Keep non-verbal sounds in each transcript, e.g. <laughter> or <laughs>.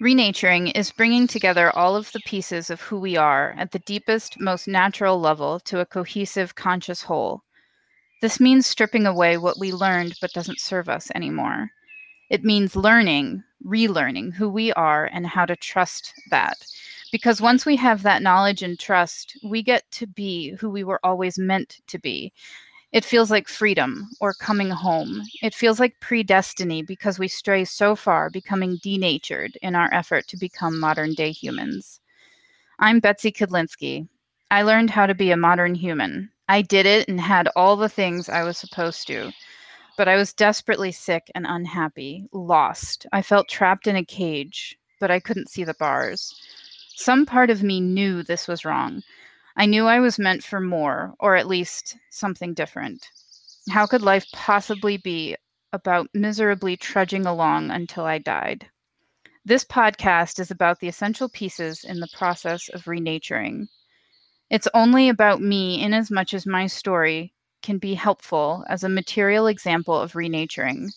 Renaturing is bringing together all of the pieces of who we are at the deepest, most natural level to a cohesive, conscious whole. This means stripping away what we learned but doesn't serve us anymore. It means learning, relearning who we are and how to trust that. Because once we have that knowledge and trust, we get to be who we were always meant to be. It feels like freedom or coming home. It feels like predestiny because we stray so far, becoming denatured in our effort to become modern day humans. I'm Betsy Kudlinski. I learned how to be a modern human. I did it and had all the things I was supposed to. But I was desperately sick and unhappy, lost. I felt trapped in a cage, but I couldn't see the bars. Some part of me knew this was wrong. I knew I was meant for more, or at least something different. How could life possibly be about miserably trudging along until I died? This podcast is about the essential pieces in the process of renaturing. It's only about me in as much as my story can be helpful as a material example of renaturing.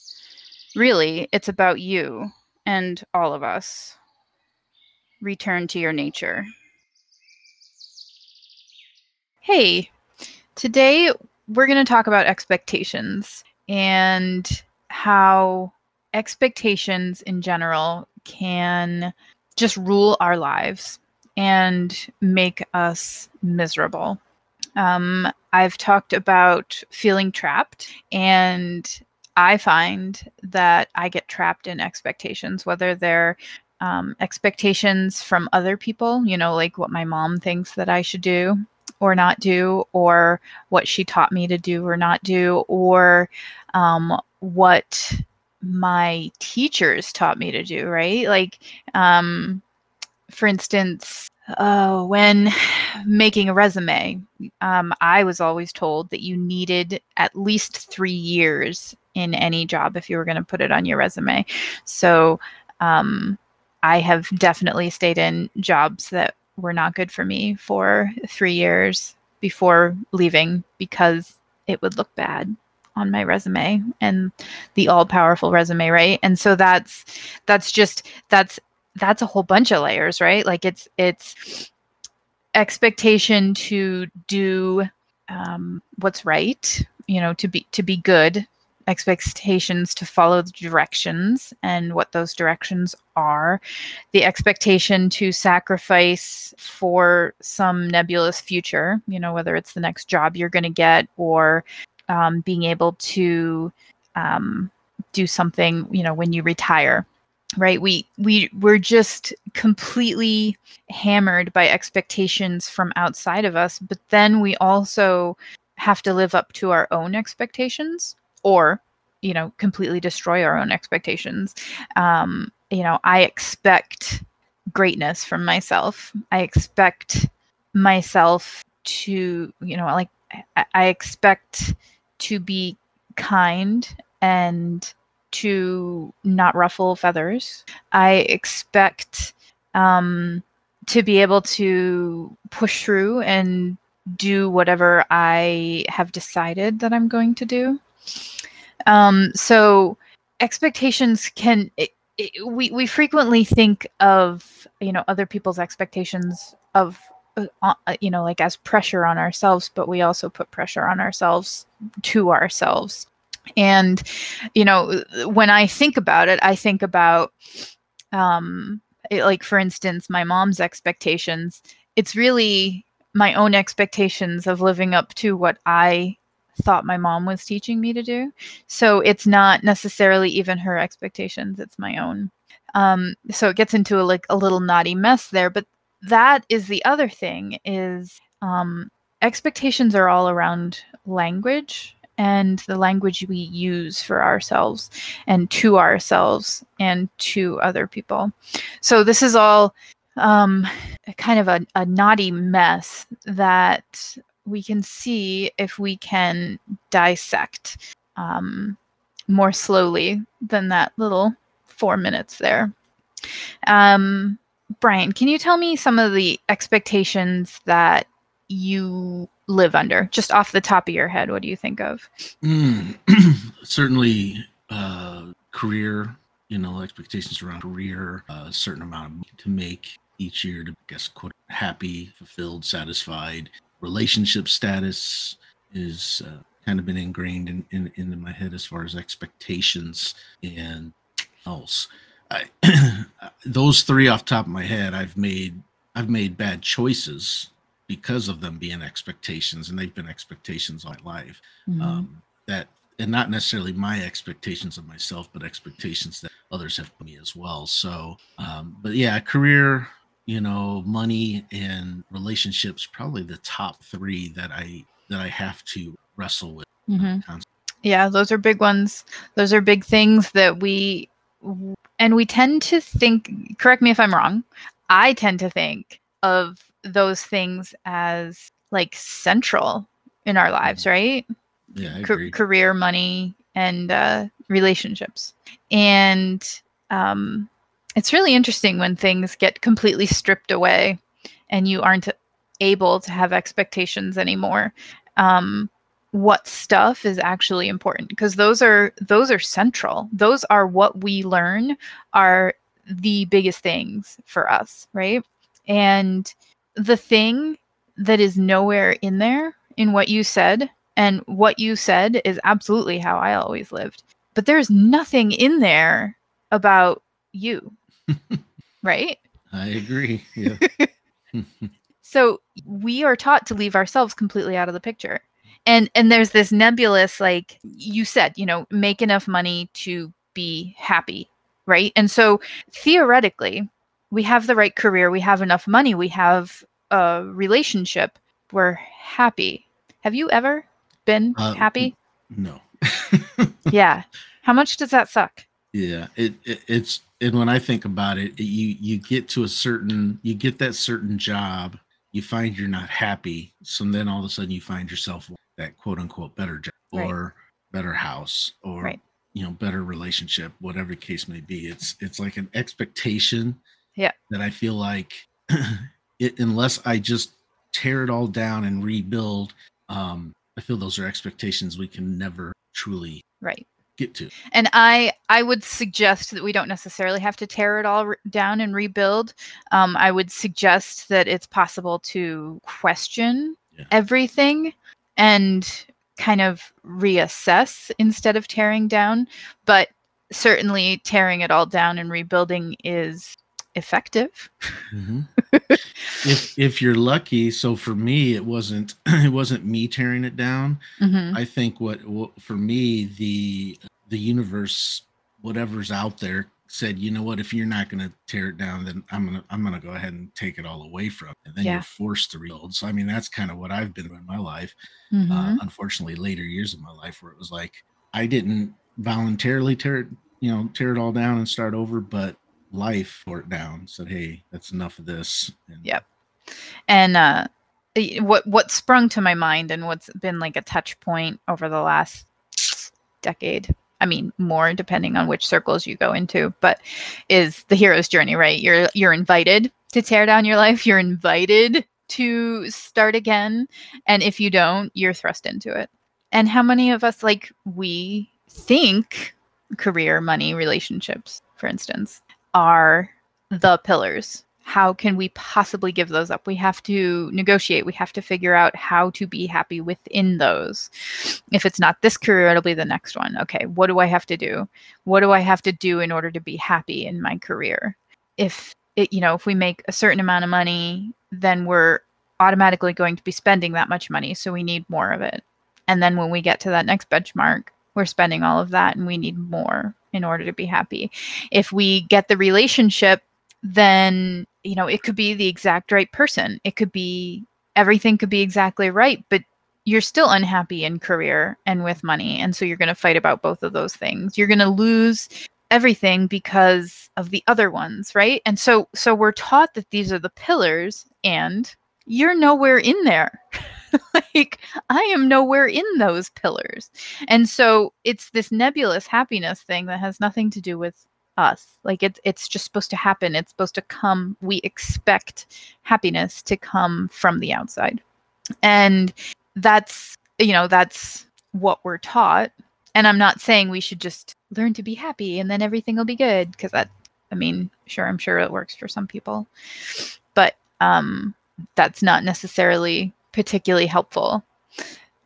Really, it's about you and all of us. Return to your nature. Hey, today we're going to talk about expectations and how expectations in general can just rule our lives and make us miserable. Um, I've talked about feeling trapped, and I find that I get trapped in expectations, whether they're um, expectations from other people, you know, like what my mom thinks that I should do, or not do, or what she taught me to do or not do, or um, what my teachers taught me to do, right? Like, um, for instance, uh, when <sighs> making a resume, um, I was always told that you needed at least three years in any job if you were going to put it on your resume. So um, I have definitely stayed in jobs that were not good for me for three years before leaving because it would look bad on my resume and the all powerful resume right? And so that's that's just that's that's a whole bunch of layers right? Like it's it's expectation to do um, what's right you know to be to be good expectations to follow the directions and what those directions are, the expectation to sacrifice for some nebulous future, you know, whether it's the next job you're going to get or um, being able to um, do something, you know, when you retire. Right, we we we're just completely hammered by expectations from outside of us, but then we also have to live up to our own expectations or you know completely destroy our own expectations. Um, you know i expect greatness from myself. I expect myself to you know like I, expect to be kind and to not ruffle feathers. I expect um, to be able to push through and do whatever i have decided that i'm going to do um, so expectations can it, it, we we frequently think of you know other people's expectations of uh, uh, you know like as pressure on ourselves, but we also put pressure on ourselves to ourselves. And you know when I think about it, I think about um, it, like for instance my mom's expectations. It's really my own expectations of living up to what I thought my mom was teaching me to do. So it's not necessarily even her expectations, it's my own. Um, so it gets into a, like a little knotty mess there. But that is the other thing is um, expectations are all around language and the language we use for ourselves and to ourselves and to other people. So this is all um, kind of a, a knotty mess that we can see if we can dissect um, more slowly than that little four minutes there. Um, Brian, can you tell me some of the expectations that you live under, just off the top of your head? What do you think of? Mm, <clears throat> certainly, uh, career you know, expectations around career, a certain amount of to make each year to I guess quote happy, fulfilled, satisfied. Relationship status is uh, kind of been ingrained in, in into my head as far as expectations and else. I, <clears throat> those three off top of my head, I've made I've made bad choices because of them being expectations, and they've been expectations all my life. Mm-hmm. Um, that and not necessarily my expectations of myself, but expectations that others have for me as well. So, um, but yeah, career, you know, money and relationships probably the top three that I that I have to wrestle with. Mm-hmm. Yeah, those are big ones. Those are big things that we and we tend to think. Correct me if I'm wrong. I tend to think of those things as like central in our lives, mm-hmm. right? Yeah, C- career, money, and uh, relationships. And um, it's really interesting when things get completely stripped away and you aren't able to have expectations anymore. Um, what stuff is actually important because those are those are central those are what we learn are the biggest things for us right and the thing that is nowhere in there in what you said and what you said is absolutely how I always lived. But there's nothing in there about you. Right? I agree. Yeah. <laughs> <laughs> so we are taught to leave ourselves completely out of the picture. And and there's this nebulous like you said, you know, make enough money to be happy, right? And so theoretically, we have the right career, we have enough money, we have a relationship, we're happy. Have you ever been uh, happy? No. <laughs> yeah. How much does that suck? Yeah, it, it, it's and when I think about it, you you get to a certain you get that certain job, you find you're not happy, so then all of a sudden you find yourself that quote unquote better job right. or better house or right. you know better relationship, whatever the case may be. It's it's like an expectation. Yeah. That I feel like <clears throat> it, unless I just tear it all down and rebuild, um, I feel those are expectations we can never truly right get to. And I I would suggest that we don't necessarily have to tear it all re- down and rebuild. Um, I would suggest that it's possible to question yeah. everything and kind of reassess instead of tearing down. But certainly tearing it all down and rebuilding is effective. Mm-hmm. <laughs> if if you're lucky, so for me, it wasn't <clears throat> it wasn't me tearing it down. Mm-hmm. I think what, what for me the the universe, whatever's out there, said, you know what, if you're not going to tear it down, then I'm gonna I'm gonna go ahead and take it all away from, it. and then yeah. you're forced to rebuild. So I mean, that's kind of what I've been in my life. Uh, mm-hmm. Uh, unfortunately, later years of my life, where it was like I didn't voluntarily tear it, you know, tear it all down and start over, but life for it down said hey that's enough of this and yep. And uh what what sprung to my mind and what's been like a touch point over the last decade i mean more depending on which circles you go into but is the hero's journey right? You're you're invited to tear down your life. You're invited to start again. And if you don't you're thrust into it. And how many of us like we think career money relationships for instance are the pillars. How can we possibly give those up? We have to negotiate. We have to figure out how to be happy within those. If it's not this career, it'll be the next one. Okay, what do I have to do? What do I have to do in order to be happy in my career? If it, you know, if we make a certain amount of money, then we're automatically going to be spending that much money. So we need more of it. And then when we get to that next benchmark, we're spending all of that and we need more in order to be happy. If we get the relationship, then, you know, it could be the exact right person. It could be everything could be exactly right, but you're still unhappy in career and with money. And so you're going to fight about both of those things. You're going to lose everything because of the other ones, right? And so so we're taught that these are the pillars and you're nowhere in there. <laughs> <laughs> like I am nowhere in those pillars. And so it's this nebulous happiness thing that has nothing to do with us. Like it's it's just supposed to happen. It's supposed to come. We expect happiness to come from the outside. And that's you know, that's what we're taught. And I'm not saying we should just learn to be happy and then everything will be good because that i mean sure i'm sure it works for some people but um that's not necessarily particularly helpful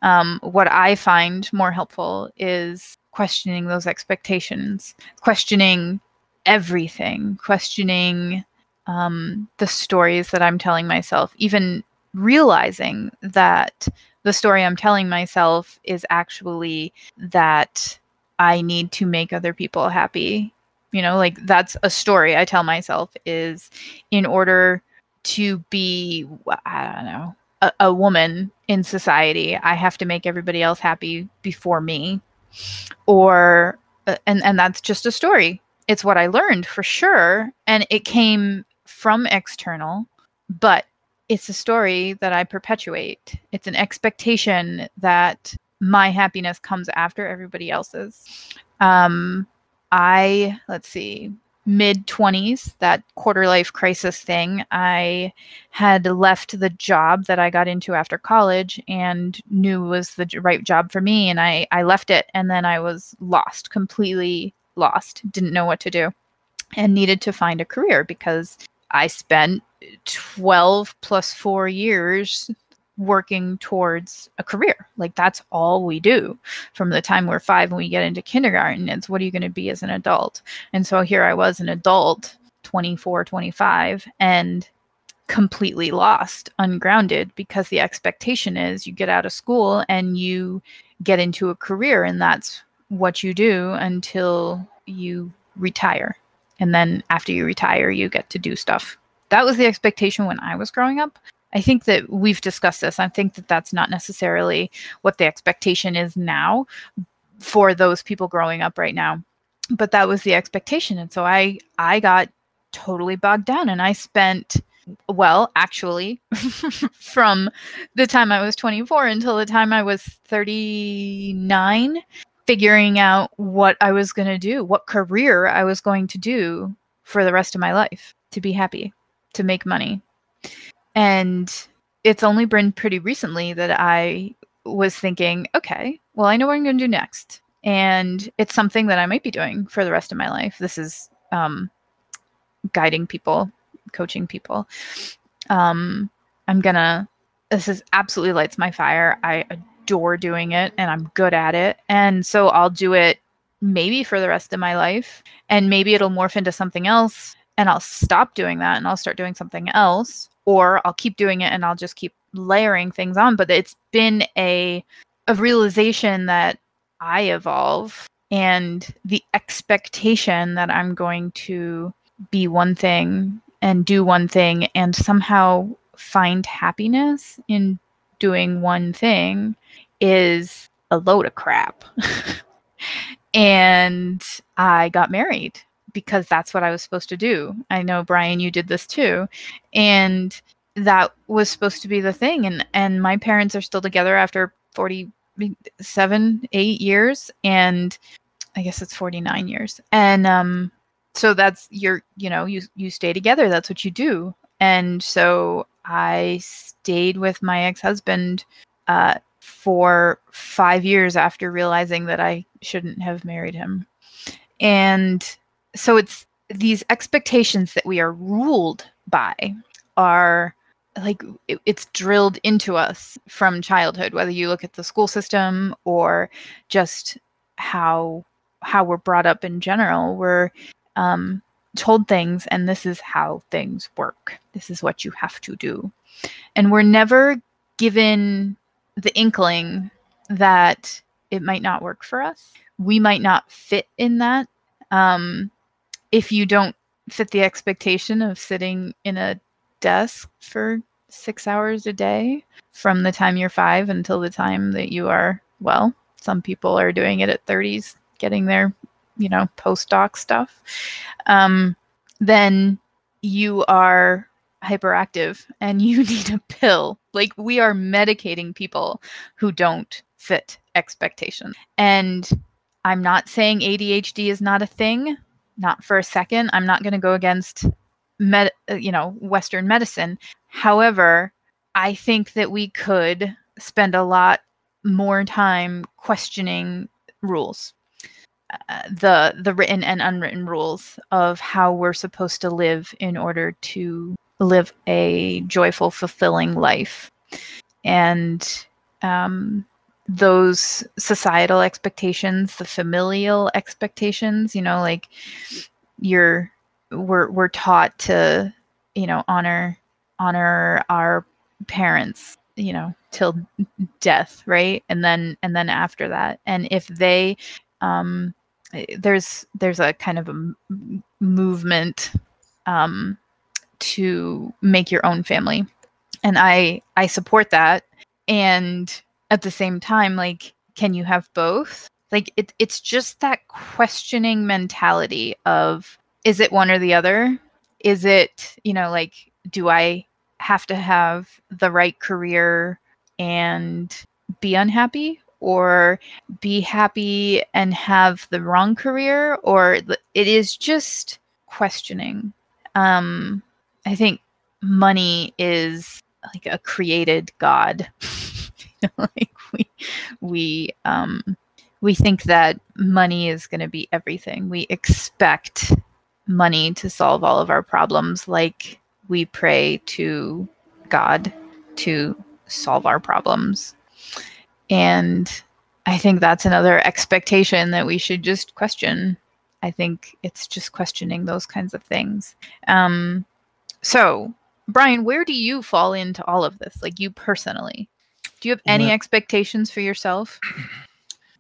um, what i find more helpful is questioning those expectations questioning everything questioning um, the stories that i'm telling myself even realizing that the story i'm telling myself is actually that I need to make other people happy. You know, like that's a story I tell myself is in order to be, I don't know, a, a woman in society, I have to make everybody else happy before me. Or, uh, and, and that's just a story. It's what I learned for sure. And it came from external, but it's a story that I perpetuate. It's an expectation that my happiness comes after everybody else's. Um, I, let's see, mid 20s, that quarter life crisis thing, I had left the job that I got into after college and knew was the right job for me. And I, I left it and then I was lost, completely lost, didn't know what to do, and needed to find a career because I spent 12 plus four years working towards a career. Like that's all we do from the time we're five and we get into kindergarten. It's what are you going to be as an adult? And so here I was an adult, 24, 25, and completely lost, ungrounded, because the expectation is you get out of school and you get into a career, and that's what you do until you retire. And then after you retire, you get to do stuff. That was the expectation when I was growing up. I think that we've discussed this. I think that that's not necessarily what the expectation is now for those people growing up right now. But that was the expectation. And so I I got totally bogged down and I spent well, actually <laughs> from the time I was 24 until the time I was 39 figuring out what I was going to do, what career I was going to do for the rest of my life to be happy, to make money, and it's only been pretty recently that I was thinking, okay, well, I know what I'm going to do next. And it's something that I might be doing for the rest of my life. This is um, guiding people, coaching people. Um, I'm going to, this is absolutely lights my fire. I adore doing it and I'm good at it. And so I'll do it maybe for the rest of my life. And maybe it'll morph into something else and I'll stop doing that and I'll start doing something else or I'll keep doing it and I'll just keep layering things on. But it's been a a realization that I evolve and the expectation that I'm going to be one thing and do one thing and somehow find happiness in doing one thing is a load of crap. <laughs> and I got married because that's what I was supposed to do. I know Brian you did this too. And that was supposed to be the thing and and my parents are still together after 47 8 years and I guess it's 49 years. And um so that's your you know you you stay together that's what you do and so i stayed with my ex-husband uh, for five years after realizing that i shouldn't have married him and so it's these expectations that we are ruled by are like it, it's drilled into us from childhood whether you look at the school system or just how how we're brought up in general. We're um, told things and this is how things work. This is what you have to do. And we're never given the inkling that it might not work for us. We might not fit in that um, if you don't fit the expectation of sitting in a desk for six hours a day from the time you're five until the time that you are, well, some people are doing it at 30s, getting their, you know, postdoc stuff, um, then you are hyperactive and <laughs> you need a pill. Like we are medicating people who don't fit expectations. And I'm not saying ADHD is not a thing not for a second. I'm not going to go against med, uh, you know, Western medicine. However, I think that we could spend a lot more time questioning rules. uh, the the written and unwritten rules of how we're supposed to live in order to live a joyful, fulfilling life, and um, those societal expectations, the familial expectations. You know, like you're we're we're taught to you know honor honor our parents you know till death right? And then and then after that. And if they um there's there's a kind of a movement um to make your own family. And i i support that. And at the same time like can you have both? Like it, it's just that questioning mentality of is it one or the other? Is it you know like do i have to have the right career and be unhappy or be happy and have the wrong career? Or it is just questioning. Um i think money is like a created god <laughs> <laughs> like we we um we think that money is going to be everything we expect money to solve all of our problems like we pray to God to solve our problems. And I think that's another expectation that we should just question. I think it's just questioning those kinds of things. Um, so, Brian, where do you fall into all of this? Like you personally, do you have any well, expectations for yourself?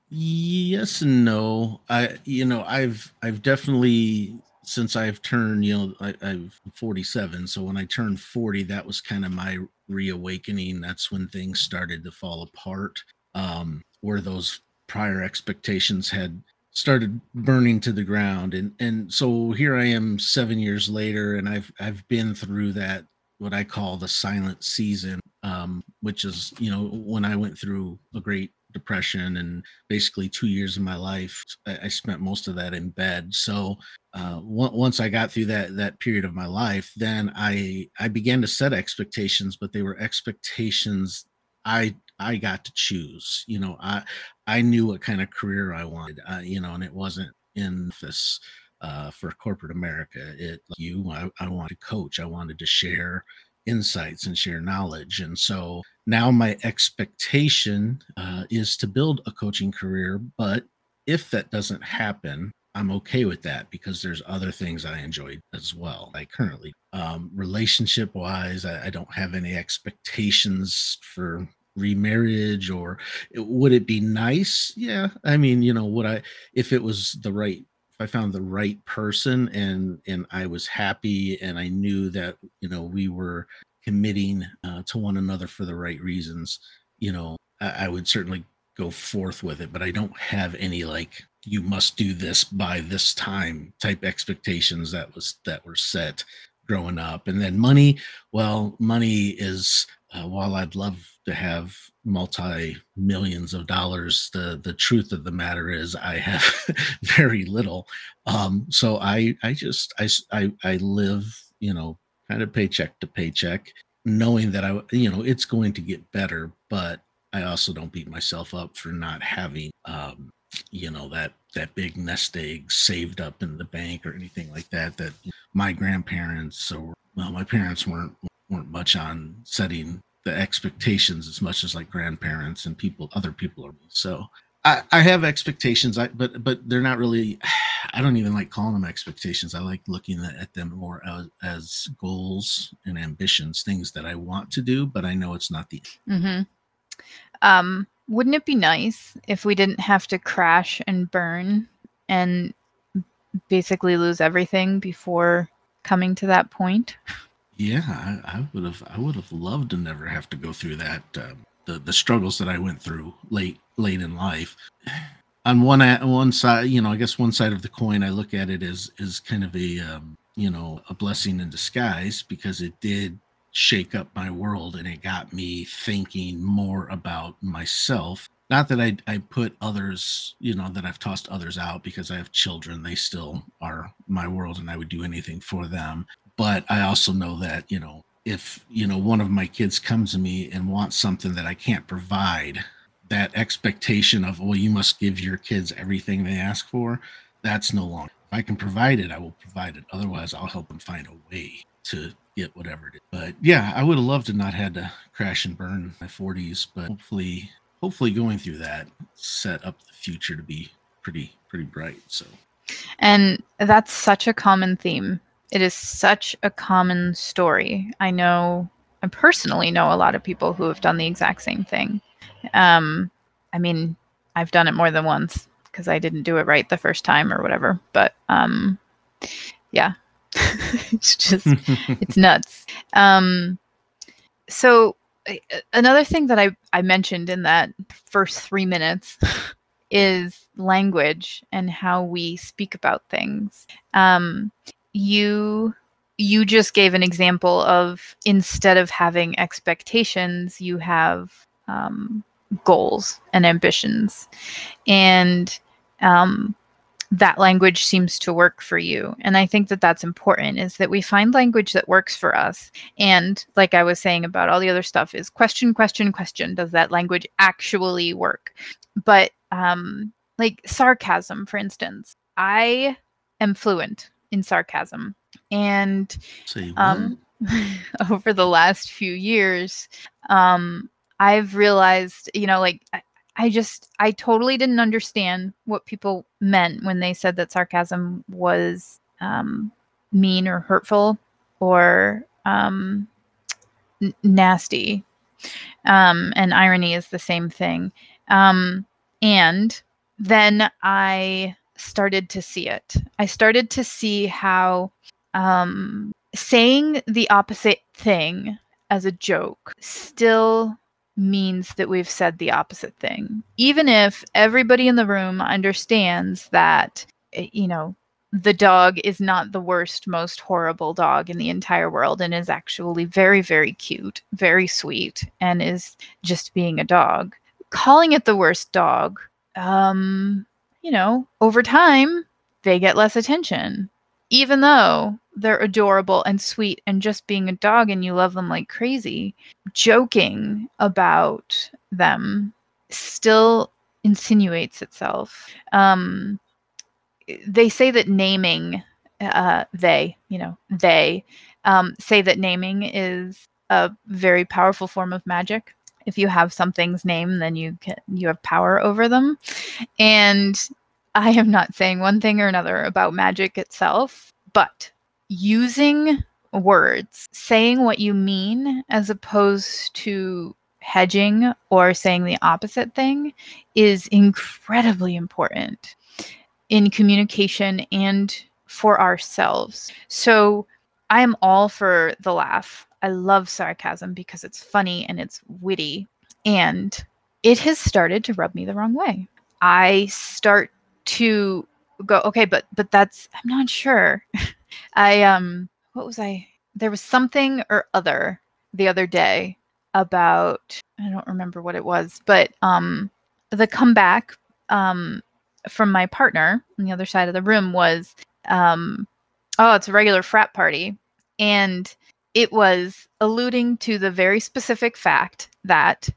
Yes and no. I, you know, I've I've definitely since I've turned, you know, I, am 47. So when I turned 40, that was kind of my reawakening. That's when things started to fall apart, um, where those prior expectations had started burning to the ground. And and so here I am seven years later, and I've I've been through that what I call the silent season, um, which is you know when I went through a great depression and basically two years of my life i, spent most of that in bed. So uh, once i got through that that period of my life then i i began to set expectations but they were expectations i i got to choose. You know i i knew what kind of career i wanted uh, you know and it wasn't in this uh, for corporate america it like you I, I wanted to coach i wanted to share insights and share knowledge. And so now my expectation uh, is to build a coaching career. But if that doesn't happen, I'm okay with that because there's other things I enjoy as well. Like currently, um, relationship wise, I, I don't have any expectations for remarriage or would it be nice? Yeah. I mean, you know, would I, if it was the right I found the right person and and I was happy and I knew that you know we were committing uh, to one another for the right reasons, you know, I, I would certainly go forth with it. But I don't have any like you must do this by this time type expectations that was that were set growing up. And then money, well, money is uh, while I'd love to have multi millions of dollars, the the truth of the matter is I have <laughs> very little. Um, so I I just I I, I live you know kind of paycheck to paycheck, knowing that I you know it's going to get better, but I also don't beat myself up for not having um, you know that that big nest egg saved up in the bank or anything like that that my grandparents or well my parents weren't weren't much on setting the expectations as much as like grandparents and people other people are so I, I have expectations I but but they're not really <sighs> I don't even like calling them expectations I like looking at them more as, as goals and ambitions things that I want to do but I know it's not the mm-hmm. um wouldn't it be nice if we didn't have to crash and burn and basically lose everything before coming to that point <laughs> yeah, I, I would have. I would have loved to never have to go through that. Uh, the the struggles that I went through late late in life. On one one side, you know, I guess one side of the coin, I look at it as is kind of a um, you know a blessing in disguise because it did shake up my world and it got me thinking more about myself not that I, I put others you know that i've tossed others out because i have children they still are my world and i would do anything for them but I also know that, you know, if, you know, one of my kids comes to me and wants something that I can't provide, that expectation of well you must give your kids everything they ask for that's no longer if i can provide it i will provide it otherwise i'll help them find a way to get whatever it is. But yeah i would have loved to not had to crash and burn in my 40s but hopefully hopefully going through that set up the future to be pretty pretty bright so. And that's such a common theme it is such a common story i know i personally know a lot of people who have done the exact same thing um, I mean, I've done it more than once because I didn't do it right the first time or whatever. But um, yeah, <laughs> it's just <laughs> it's nuts. Um, so another thing that I I mentioned in that first three minutes <laughs> is language and how we speak about things. Um, you you just gave an example of instead of having expectations, you have um, goals and ambitions. And um, that language seems to work for you. And I think that that's important is that we find language that works for us. And like I was saying about all the other stuff is question, question, question. Does that language actually work? But um, like sarcasm, for instance, I am fluent in sarcasm. And um, <laughs> over the last few years, um, I've realized, you know, like I, I just I totally didn't understand what people meant when they said that sarcasm was um, mean or hurtful or um, n- nasty. Um, and irony is the same thing. Um, and then I started to see it. I started to see how um, saying the opposite thing as a joke still means that we've said the opposite thing. Even if everybody in the room understands that, eh, you know, the dog is not the worst, most horrible dog in the entire world and is actually very, very cute, very sweet, and is just being a dog. Calling it the worst dog, um, you know, over time, they get less attention. Even though they're adorable and sweet and just being a dog and you love them like crazy, joking about them still insinuates itself. Um, they say that naming, uh, they, you know, they um, say that naming is a very powerful form of magic. If you have something's name, then you can you have power over them. And I am not saying one thing or another about magic itself, but using words, saying what you mean as opposed to hedging or saying the opposite thing is incredibly important in communication and for ourselves. So I am all for the laugh. I love sarcasm because it's funny and it's witty. And it has started to rub me the wrong way. I start to go, okay, but but that's I'm not sure. <laughs> I um what was I there was something or other the other day about I don't remember what it was, but um the comeback um from my partner on the other side of the room was um oh it's a regular frat party and it was alluding to the very specific fact that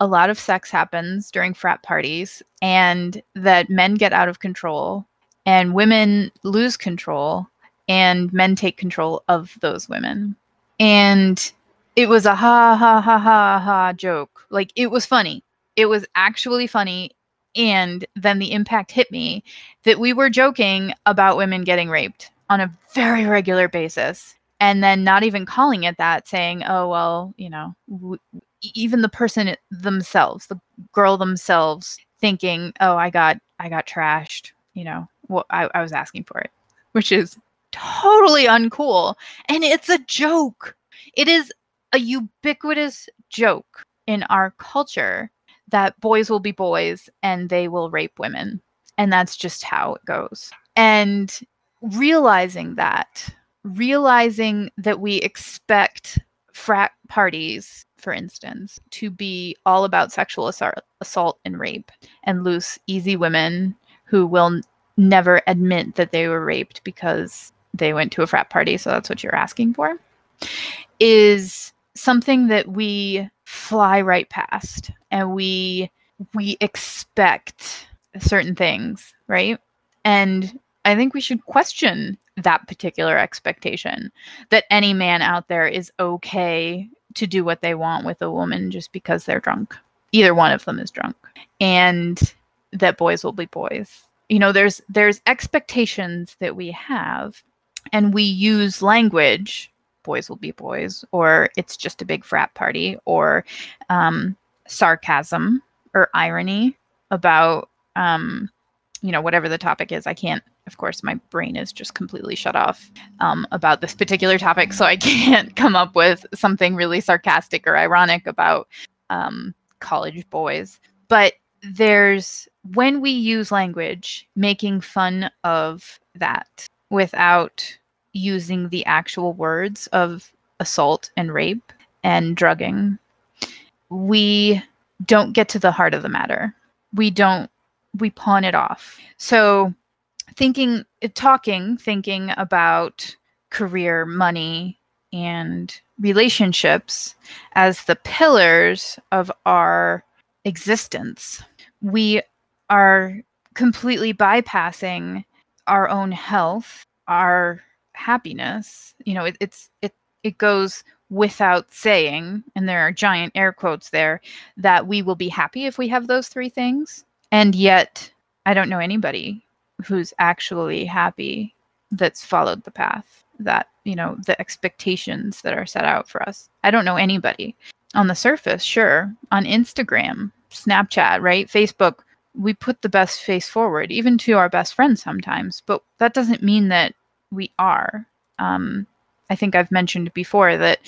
a lot of sex happens during frat parties and that men get out of control and women lose control and men take control of those women. And it was a ha ha ha ha ha joke. Like it was funny. It was actually funny. And then the impact hit me that we were joking about women getting raped on a very regular basis. And then not even calling it that, saying, oh, well, you know, w- even the person themselves, the girl themselves, thinking, oh, I got, I got trashed, you know, well, I, I was asking for it, which is totally uncool. And it's a joke. It is a ubiquitous joke in our culture that boys will be boys and they will rape women. And that's just how it goes. And realizing that, realizing that we expect frat parties, for instance, to be all about sexual assault and rape and loose, easy women who will never admit that they were raped because they went to a frat party, so that's what you're asking for, is something that we fly right past and we we expect certain things, right? And I think we should question that particular expectation that any man out there is okay to do what they want with a woman just because they're drunk. Either one of them is drunk. And that boys will be boys. You know, there's there's expectations that we have and we use language boys will be boys or it's just a big frat party or um, sarcasm or irony about um, you know whatever the topic is i can't of course my brain is just completely shut off um, about this particular topic so i <laughs> can't come up with something really sarcastic or ironic about um, college boys but there's when we use language making fun of that without using the actual words of assault and rape and drugging we don't get to the heart of the matter we don't we pawn it off. So thinking talking thinking about career, money and relationships as the pillars of our existence. We are completely bypassing our own health, our happiness. You know, it, it's it it goes without saying, and there are giant air quotes there, that we will be happy if we have those three things. And yet, I don't know anybody who's actually happy that's followed the path that, you know, the expectations that are set out for us. I don't know anybody. On the surface, sure. On Instagram, Snapchat, right? Facebook, we put the best face forward, even to our best friends sometimes, but that doesn't mean that we are. Um, I think I've mentioned before that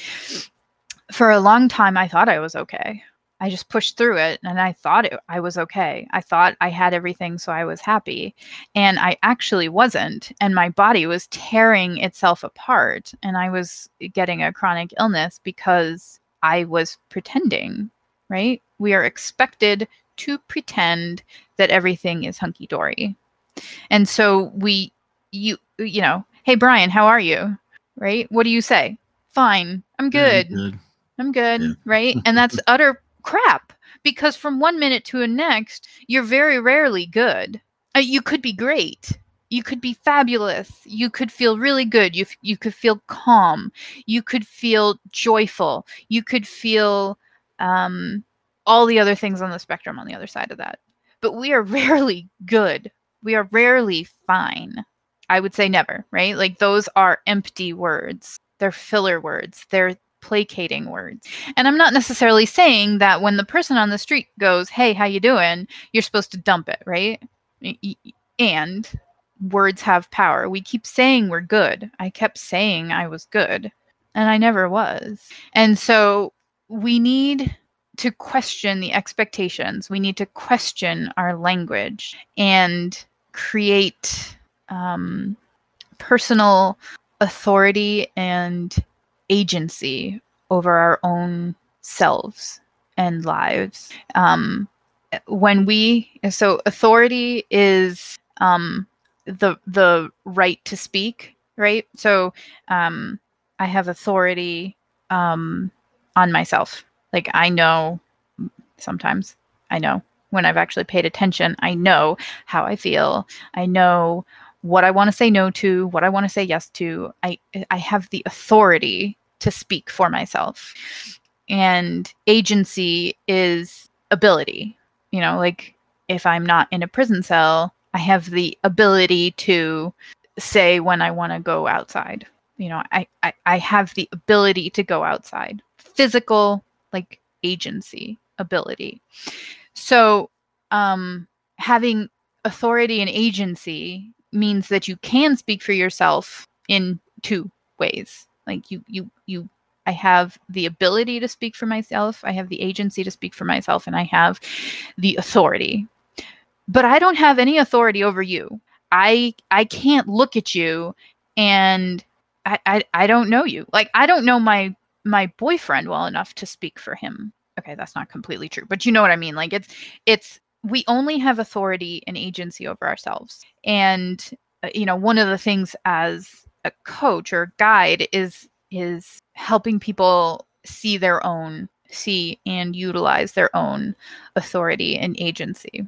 for a long time I thought I was okay. I just pushed through it and I thought it, I was okay. I thought I had everything, so I was happy. And I actually wasn't. And my body was tearing itself apart. And I was getting a chronic illness because I was pretending, right? We are expected to pretend that everything is hunky dory. And so we, you, you know, hey, Brian, how are you? Right? What do you say? Fine. I'm good. good. I'm good. Yeah. Right. <laughs> And that's utter crap because from one minute to the next, you're very rarely good. Uh, you could be great. You could be fabulous. You could feel really good. You, you could feel calm. You could feel joyful. You could feel um, all the other things on the spectrum on the other side of that. But we are <laughs> rarely good. We are rarely fine. I would say never, right? Like those are empty words. They're filler words. They're placating words. And I'm not necessarily saying that when the person on the street goes, "Hey, how you doing?" you're supposed to dump it, right? And words have power. We keep saying we're good. I kept saying I was good, and I never was. And so we need to question the expectations. We need to question our language and create um, personal authority and agency over our own selves and lives. Um, when we so authority is um, the the right to speak, right? So um, I have authority um, on myself. Like I know sometimes I know when I've actually paid attention. I know how I feel. I know what I want to say no to, what I want to say yes to. I I have the authority to speak for myself. And agency is ability. You know, like if I'm not in a prison cell, I have the ability to say when I want to go outside. You know, I, I, I have the ability to go outside. Physical, like agency, ability. So um having authority and agency means that you can speak for yourself in two ways like you you you I have the ability to speak for myself, I have the agency to speak for myself, and I have the authority. But I don't have any authority over you. I I can't look at you and I, I I don't know you. Like I don't know my my boyfriend well enough to speak for him. Okay, that's not completely true, but you know what I mean. Like it's it's we only have authority and agency over ourselves. And uh, you know, one of the things as a coach or guide is is helping people see their own see and utilize their own authority and agency.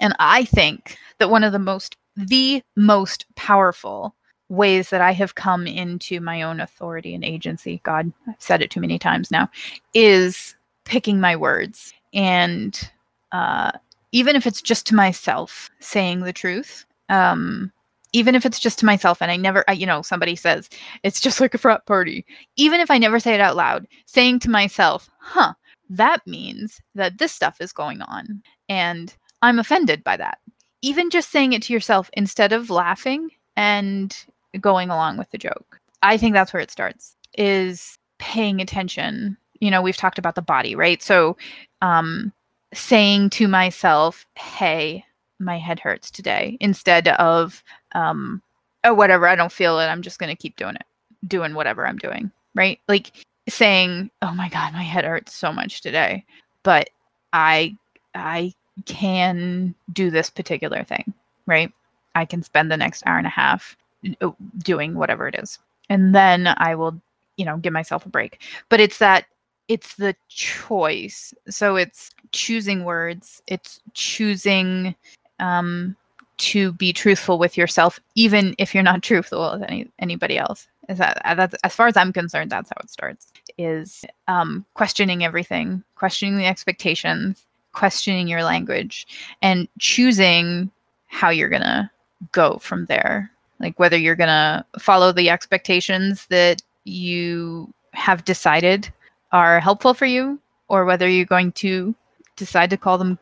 And I think that one of the most the most powerful ways that I have come into my own authority and agency, God, I've said it too many times now, is picking my words. And uh, even if it's just to myself, saying the truth, um, even if it's just to myself and I never, I, you know, somebody says it's just like a frat party, even if I never say it out loud, saying to myself, huh, that means that this stuff is going on. And I'm offended by that. Even just saying it to yourself instead of laughing and going along with the joke. I think that's where it starts is paying attention. You know, we've talked about the body, right? So, um, saying to myself, hey, my head hurts today, instead of, um, oh, whatever, I don't feel it. I'm just going to keep doing it, doing whatever I'm doing, right? Like saying, oh my God, my head hurts so much today, but I, I can do this particular thing, right? I can spend the next hour and a half uh, doing whatever it is and then i will you know give myself a break but it's that it's the choice so it's choosing words it's choosing um to be truthful with yourself even if you're not <laughs> truthful with any anybody else. Is that uh, that's as far as i'm concerned that's how it starts is um questioning everything questioning the expectations questioning your language and choosing how you're gonna go from there. Like whether you're to follow the expectations that you have decided are helpful for you or whether you're going to decide to call them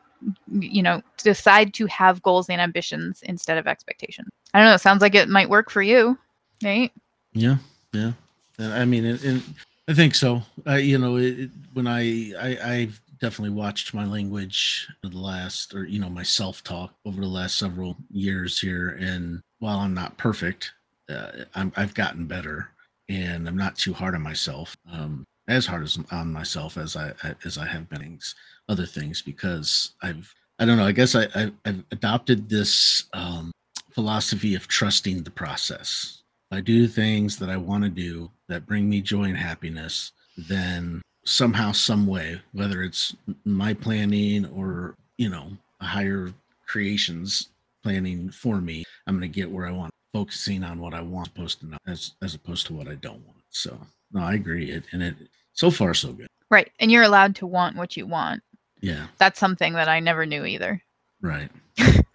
you know decide to have goals and ambitions instead of expectations. I don't know It sounds like it might work for you right yeah yeah. I mean and, and i think so. Uh, you know it, when I, I i've definitely watched my language the last or you know my self-talk over the last several years here. And while i'm not perfect uh, i have gotten better and i'm not too hard on myself um, as hard as on myself as i as i have been other things because i've i don't know i guess i, I have adopted this um, philosophy of trusting the process if i do things that i want to do that bring me joy and happiness then somehow, some way, whether it's my planning or you know a higher creations planning for me, I'm going to get where I want, focusing on what I want, opposed to not, as as opposed to what I don't want. So no, I agree. It and it so far so good. Right, and you're allowed to want what you want. Yeah, that's something that I never knew either. <laughs> Right.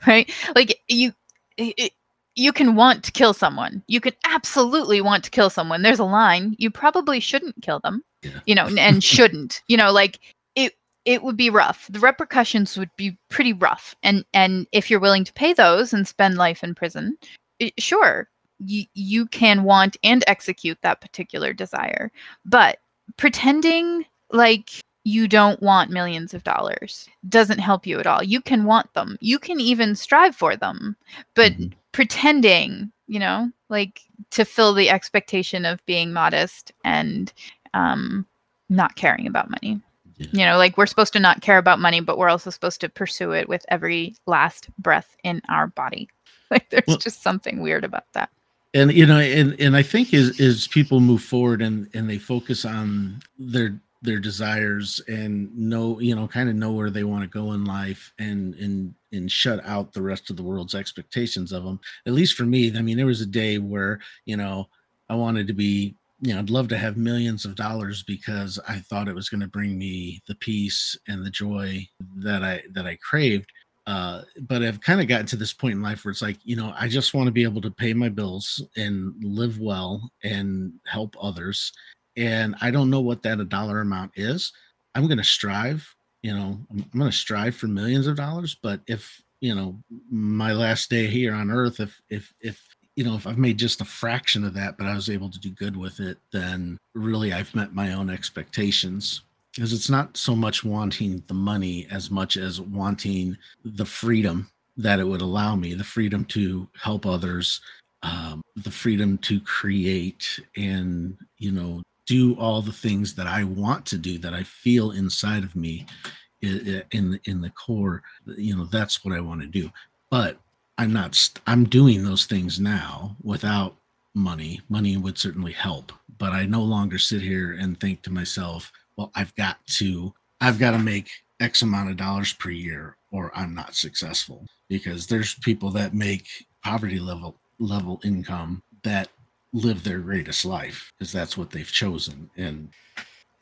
right, like you. It, you can want to kill someone. You can absolutely want to kill someone. There's a line. You probably shouldn't kill them yeah. you know, and <laughs> shouldn't, you know, like it it would be rough. The repercussions would be pretty rough. And and if you're willing to pay those and spend life in prison, it, sure, you you can want and execute that particular desire. But pretending like you don't want millions of dollars doesn't help you at all. You can want them. You can even strive for them. But mm-hmm. pretending, you know, like to fill the expectation of being modest and um, not caring about money. Yeah. You know, like we're supposed to not care about money, but we're also supposed to pursue it with every last breath in our body. <laughs> Like there's well, just something weird about that. And you know, and and I think as as people move forward and and they focus on their their desires and know you know kind of know where they want to go in life and and and shut out the rest of the world's expectations of them at least for me i mean there was a day where you know i wanted to be you know, I'd love to have millions of dollars because I thought it was going to bring me the peace and the joy that I that I craved. Uh, but I've kind of gotten to this point in life where it's like, you know, I just want to be able to pay my bills and live well and help others. And I don't know what that a dollar amount is. I'm going to strive, you know, I'm, going to strive for millions of dollars. But if, you know, my last day here on earth, if, if, if you know, if I've made just a fraction of that, but I was able to do good with it, then really I've met my own expectations. Because it's not so much wanting the money as much as wanting the freedom that it would allow me the freedom to help others, um, the freedom to create and, you know, do all the things that I want to do that I feel inside of me in in the core you know that's what i want to do but I'm not st- I'm doing those things now without money. Money would certainly help, but I no longer sit here and think to myself, well, I've got to I've got to make X amount of dollars per year or I'm not successful. Because there's people that make poverty level level income that live their greatest life because that's what they've chosen. And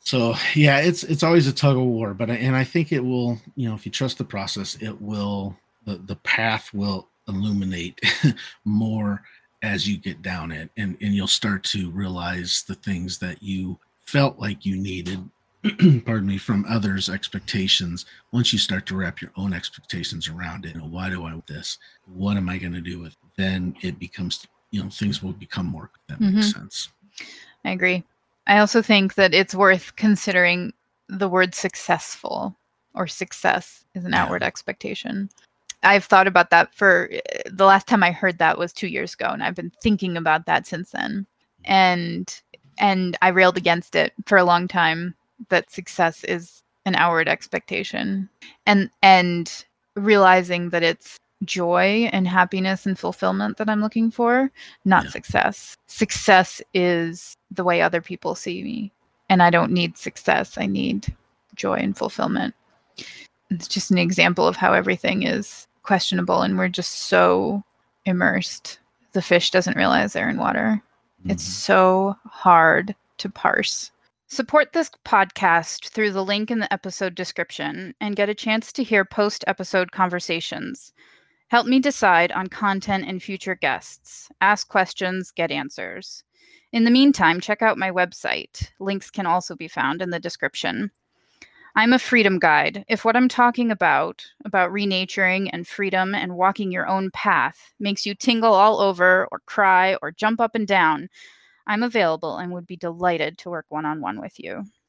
so yeah, it's it's always a tug of war, but and I think it will, you know, if you trust the process, it will the the path will illuminate <laughs> more as you get down it and and you'll start to realize the things that you felt like you needed <clears throat> pardon me from others expectations once you start to wrap your own expectations around it you know, why do i want this what am i going to do with it? then it becomes you know things will become more that mm-hmm. makes sense i agree i also think that it's worth considering the word successful or success is an yeah. outward expectation I've thought about that for the last time I heard that was two years ago, and I've been thinking about that since then. And and I railed against it for a long time that success is an outward expectation, and and realizing that it's joy and happiness and fulfillment that I'm looking for, not yeah. success. Success is the way other people see me, and I don't need success. I need joy and fulfillment. It's just an example of how everything is questionable and we're just so immersed. The fish doesn't realize they're in water. Mm-hmm. It's so hard to parse. Support this podcast through the link in the episode description and get a chance to hear post episode conversations. Help me decide on content and future guests. Ask questions, get answers. In the meantime, check out my website. Links can also be found in the description. I'm a freedom guide. If what I'm talking about, about renaturing and freedom and walking your own path, makes you tingle all over or cry or jump up and down, I'm available and would be delighted to work one on one with you.